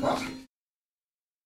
Fuck.